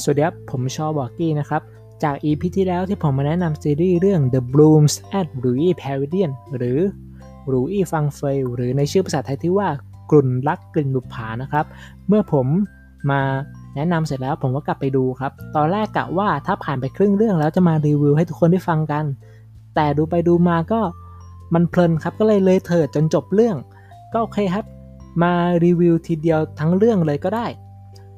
สวัสดีครับ ผมชอบอกกี้นะครับ จาก EP ที่แล้วที่ผมมาแนะนำซีรีส์เรื่อง The Blooms at Rui Pavilion หรือ Rui ฟังเฟยหรือในชื่อภาษาไทยที่ว่ากลุ่นรักกลิ่นบุปผานะครับ เมื่อผมมาแนะนำเสร็จแล้วผมก็กลับไปดูครับ ตอนแรกกะว่าถ้าผ่านไปครึ่งเรื่องแล้วจะมารีวิวให้ทุกคนได้ฟังกัน แต่ดูไปดูมาก็มันเพลินครับก็เลยเลยเถิดจนจบเรื่อง ก็โอเคครับ มารีวิวทีเดียวทั้งเรื่องเลยก็ได้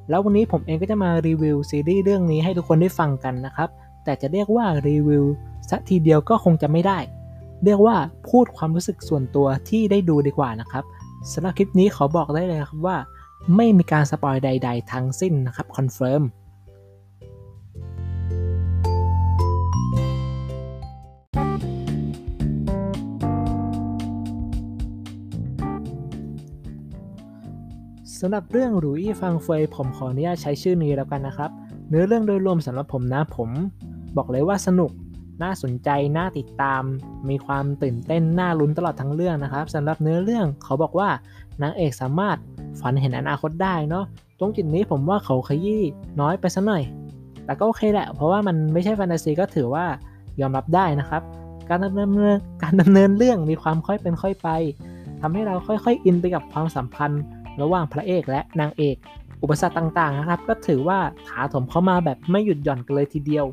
แล้ววันนี้ผมเองก็จะมารีวิวซีรีส์เรื่องนี้ให้ทุกคนได้ฟังกันนะครับ แต่จะเรียกว่ารีวิวสักทีเดียวก็คงจะไม่ได้ เรียกว่าพูดความรู้สึกส่วนตัวที่ได้ดูดีกว่านะครับสำหรับคลิปนี้ขอบอกได้เลยครับว่า ไม่มีการ spoil ใด ๆ ทั้งสิ้นนะครับ confirmำหรับเรื่องหรูอี้ฟังเฟยผมขออนุญาตใช้ชื่อนี้แล้วกันนะครับ เนื้อเรื่องโดยรวมสำหรับผมนะผม บอกเลยว่าสนุก น่าสนใจ น่าติดตาม มีความตื่นเต้น น่าลุ้นตลอดทั้งเรื่องนะครับสำหรับเนื้อเรื่องเขาบอกว่านางเอกสามารถฝันเห็นอนาคตได้เนาะตรงจุดนี้ผมว่าเขาขยี้น้อยไปสักหน่อย แต่ก็โอเคแหละ เพราะว่ามันไม่ใช่แฟนตาซีก็ถือว่ายอมรับได้นะครับ การดำเนินการดำเนินเรื่องมีความค่อยเป็นค่อยไปทำให้เราค่อยๆอินไปกับความสัมพันธ์ ระหว่างพระเอกและนางเอก อุปสรรคต่างๆนะครับ ก็ถือว่าถาถมเข้ามาแบบไม่หยุดหย่อนกันเลยทีเดียว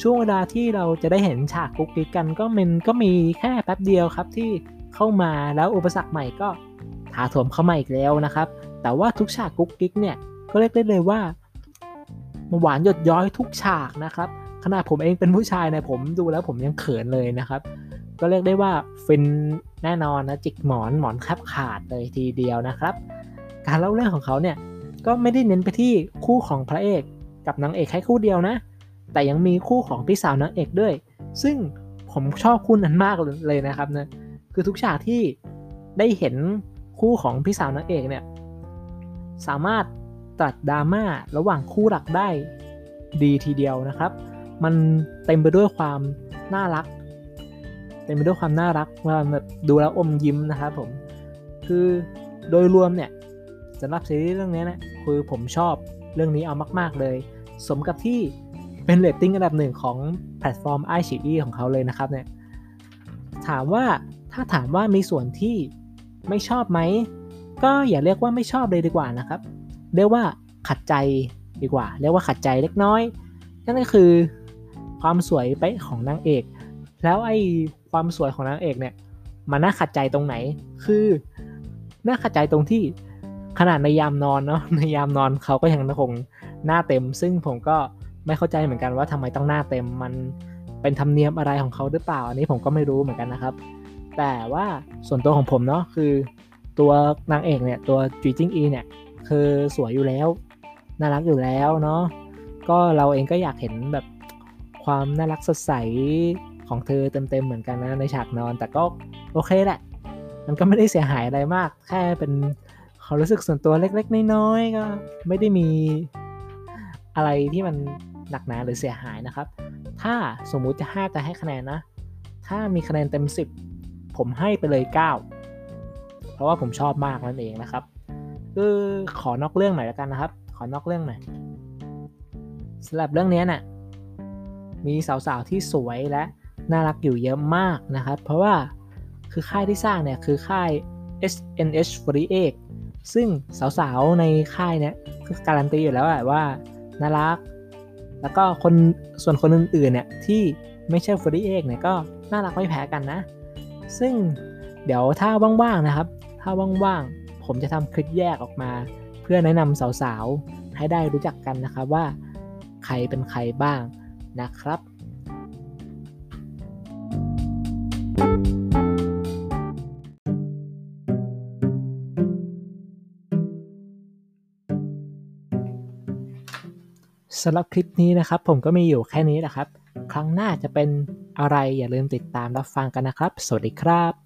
ช่วงเวลาที่เราจะได้เห็นฉากกุ๊กกิ๊กกันก็มันก็มีแค่แป๊บเดียวครับที่เข้ามาแล้วอุปสรรคใหม่ก็ถาถมเข้ามาอีกแล้วนะครับ แต่ว่าทุกฉากกุ๊กกิ๊กเนี่ยก็เรียกได้เลยว่าหวานหยดย้อยทุกฉากนะครับขนาดผมเองเป็นผู้ชายนี่ยผมดูแล้วผมยังเขินเลยนะครับ ก็เรียกได้ว่าฟินแน่นอนนะจิกหมอนหมอนแคบขาดเลยทีเดียวนะครับ การเล่าเรื่องของเขาเนี่ยก็ไม่ได้เน้นไปที่คู่ของพระเอกกับนางเอกแค่คู่เดียวนะ แต่ยังมีคู่ของพี่สาวนางเอกด้วย ซึ่งผมชอบคู่นั้นมากเลยนะครับนะคือทุกฉากที่ได้เห็นคู่ของพี่สาวนางเอกเนี่ยสามารถตัดดราม่าระหว่างคู่หลักได้ดีทีเดียวนะครับ มันเต็มไปด้วยความน่ารัก เต็มไปด้วยความน่ารักว่าแบบดูแล้วอมยิ้มนะครับผมคือโดยรวมเนี่ยสำหรับซีรีส์เรื่องนี้นะคือผมชอบเรื่องนี้เอามาก ๆ เลย สมกับที่เป็นเรตติ้งอันดับหนึ่งของแพลตฟอร์มไอชีอีของเขาเลยนะครับเนี่ยถามว่าถ้าถามว่ามีส่วนที่ไม่ชอบไหม ก็อย่าเรียกว่าไม่ชอบเลยดีกว่านะครับ เรียกว่าขัดใจดีกว่า เรียกว่าขัดใจเล็กน้อย นั่นก็คือความสวยไปของนางเอก แล้วไอ้ความสวยของนางเอกเนี่ย มันน่าขัดใจตรงไหน คือน่าขัดใจตรงที่ขนาดในยามนอนเนาะในยามนอนเขาก็ยังคงหน้าเต็ม ซึ่งผมก็ไม่เข้าใจเหมือนกันว่าทำไมต้องหน้าเต็มมันเป็นธรรมเนียมอะไรของเขาหรือเปล่า อันนี้ผมก็ไม่รู้เหมือนกันนะครับ แต่ว่าส่วนตัวของผมเนาะคือ ตัวนางเอกเนี่ยตัวจีจิงอีเนี่ยคือสวยอยู่แล้วน่ารักอยู่แล้วเนาะก็เราเองก็อยากเห็นแบบความน่ารักสดใส ของเธอเต็มๆเหมือนกันนะในฉากนอน แต่ก็โอเคแหละ มันก็ไม่ได้เสียหายอะไรมาก แค่เป็นความรู้สึกส่วนตัวเล็กๆ น้อยๆก็ไม่ได้มีอะไรที่มันหนักหนาหรือเสียหายนะครับ ถ้าสมมุติจะห้าจะให้คะแนนนะ ถ้ามีคะแนนเต็ม 10 ผมให้ไปเลย 9 เพราะว่าผมชอบมากนั่นเองนะครับคือขอนอกเรื่องหน่อยแล้วกันนะครับ ขอนอกเรื่องหน่อยสำหรับเรื่องนี้นะ่ะมีสาวๆที่สวยและ น่ารักอยู่เยอะมากนะครับ เพราะว่าคือค่ายที่สร้างเนี่ยคือค่าย SNH48 ซึ่งสาวๆในค่ายเนี่ยคือการันตีอยู่แล้วว่าน่ารัก แล้วก็คนส่วนคนอื่นๆเนี่ยที่ไม่ใช่48เนี่ยก็น่ารักไม่แพ้กันนะ ซึ่งเดี๋ยวถ้าว่างๆนะครับ ถ้าว่างๆผมจะทำคลิปแยกออกมา เพื่อแนะนำสาวๆให้ได้รู้จักกันนะครับว่าใครเป็นใครบ้างนะครับ สำหรับคลิปนี้นะครับ ผมก็มีอยู่แค่นี้แหละครับ ครั้งหน้าจะเป็นอะไรอย่าลืมติดตามรับฟังกันนะครับ สวัสดีครับ